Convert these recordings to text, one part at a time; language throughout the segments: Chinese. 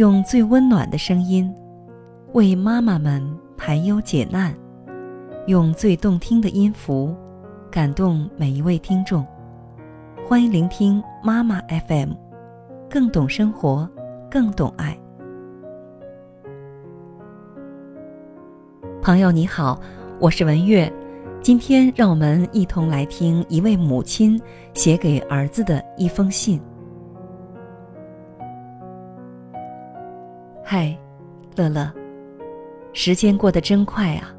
用最温暖的声音，为妈妈们排忧解难，用最动听的音符，感动每一位听众。欢迎聆听妈妈 FM，更懂生活，更懂爱。朋友你好，我是文月，今天让我们一同来听一位母亲写给儿子的一封信。嗨，乐乐，时间过得真快啊！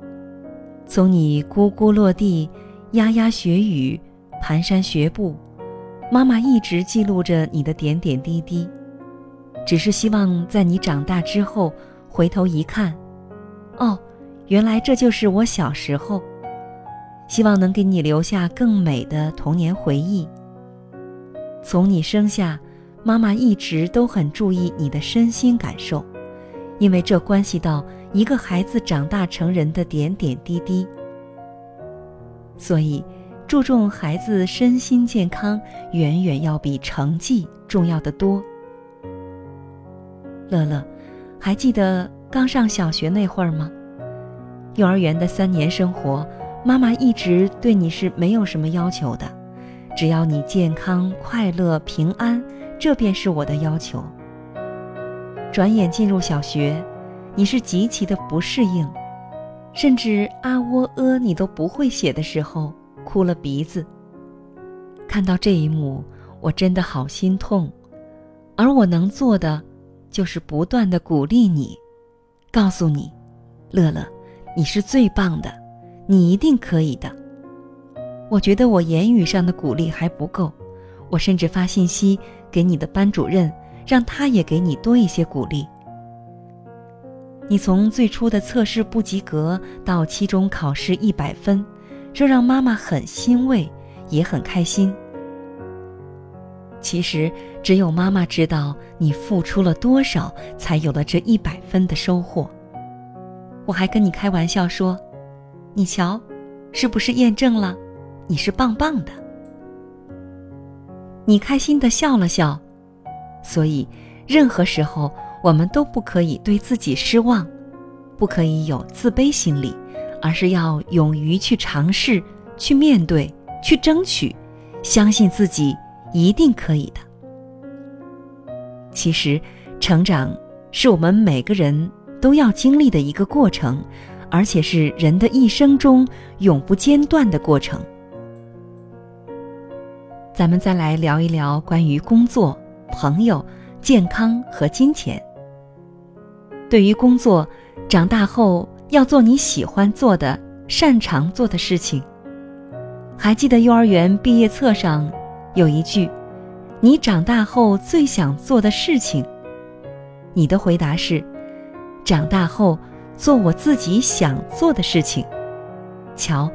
从你呱呱落地、呀呀学语、蹒跚学步，妈妈一直记录着你的点点滴滴，只是希望在你长大之后回头一看，哦，原来这就是我小时候。希望能给你留下更美的童年回忆。从你生下，妈妈一直都很注意你的身心感受。因为这关系到一个孩子长大成人的点点滴滴，所以注重孩子身心健康，远远要比成绩重要的多。乐乐，还记得刚上小学那会儿吗？幼儿园的三年生活，妈妈一直对你是没有什么要求的，只要你健康、快乐、平安，这便是我的要求。转眼进入小学，你是极其的不适应，甚至啊喔呃你都不会写的时候，哭了鼻子。看到这一幕，我真的好心痛，而我能做的，就是不断的鼓励你，告诉你，乐乐，你是最棒的，你一定可以的。我觉得我言语上的鼓励还不够，我甚至发信息给你的班主任。让他也给你多一些鼓励。你从最初的测试不及格到期中考试一百分，这让妈妈很欣慰，也很开心。其实只有妈妈知道你付出了多少，才有了这一百分的收获。我还跟你开玩笑说：“你瞧，是不是验证了你是棒棒的？”你开心的笑了笑。所以，任何时候我们都不可以对自己失望，不可以有自卑心理，而是要勇于去尝试、去面对、去争取，相信自己一定可以的。其实，成长是我们每个人都要经历的一个过程，而且是人的一生中永不间断的过程。咱们再来聊一聊关于工作。朋友、健康和金钱。对于工作，长大后要做你喜欢做的、擅长做的事情。还记得幼儿园毕业册上有一句：“你长大后最想做的事情。”你的回答是：“长大后做我自己想做的事情。”瞧，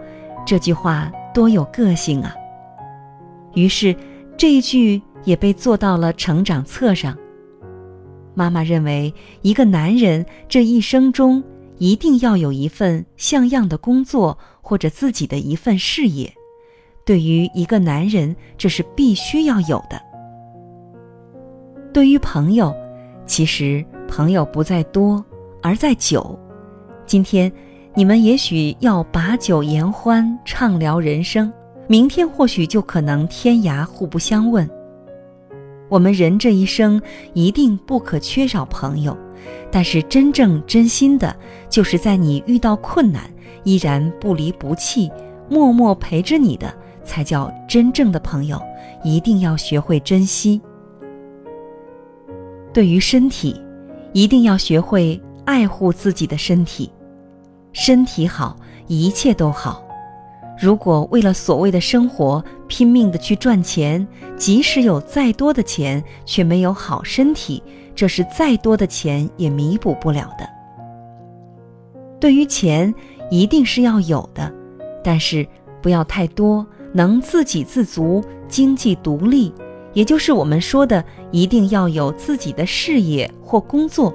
这句话多有个性啊！于是这一句。也被做到了成长册上。妈妈认为，一个男人这一生中一定要有一份像样的工作或者自己的一份事业。对于一个男人，这是必须要有的。对于朋友，其实朋友不在多，而在久。今天，你们也许要把酒言欢，畅聊人生；明天或许就可能天涯互不相问。我们人这一生一定不可缺少朋友，但是真正真心的，就是在你遇到困难依然不离不弃、默默陪着你的，才叫真正的朋友。一定要学会珍惜。对于身体，一定要学会爱护自己的身体，身体好，一切都好。如果为了所谓的生活拼命的去赚钱，即使有再多的钱，却没有好身体，这是再多的钱也弥补不了的。对于钱，一定是要有的，但是不要太多，能自给自足、经济独立，也就是我们说的，一定要有自己的事业或工作。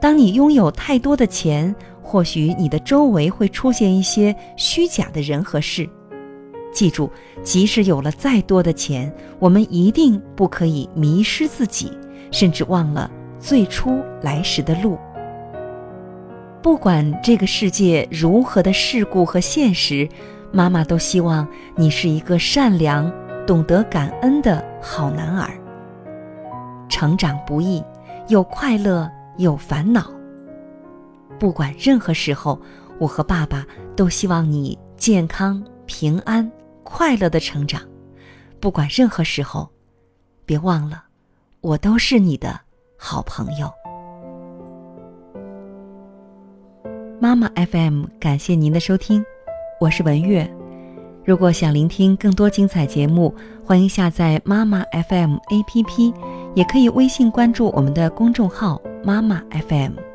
当你拥有太多的钱，或许你的周围会出现一些虚假的人和事。记住，即使有了再多的钱，我们一定不可以迷失自己，甚至忘了最初来时的路。不管这个世界如何的世故和现实，妈妈都希望你是一个善良、懂得感恩的好男儿。成长不易，有快乐，有烦恼。不管任何时候，我和爸爸都希望你健康、平安、快乐的成长。不管任何时候，别忘了，我都是你的好朋友。妈妈 FM，感谢您的收听，我是文月。如果想聆听更多精彩节目，欢迎下载妈妈 FM APP，也可以微信关注我们的公众号妈妈 FM。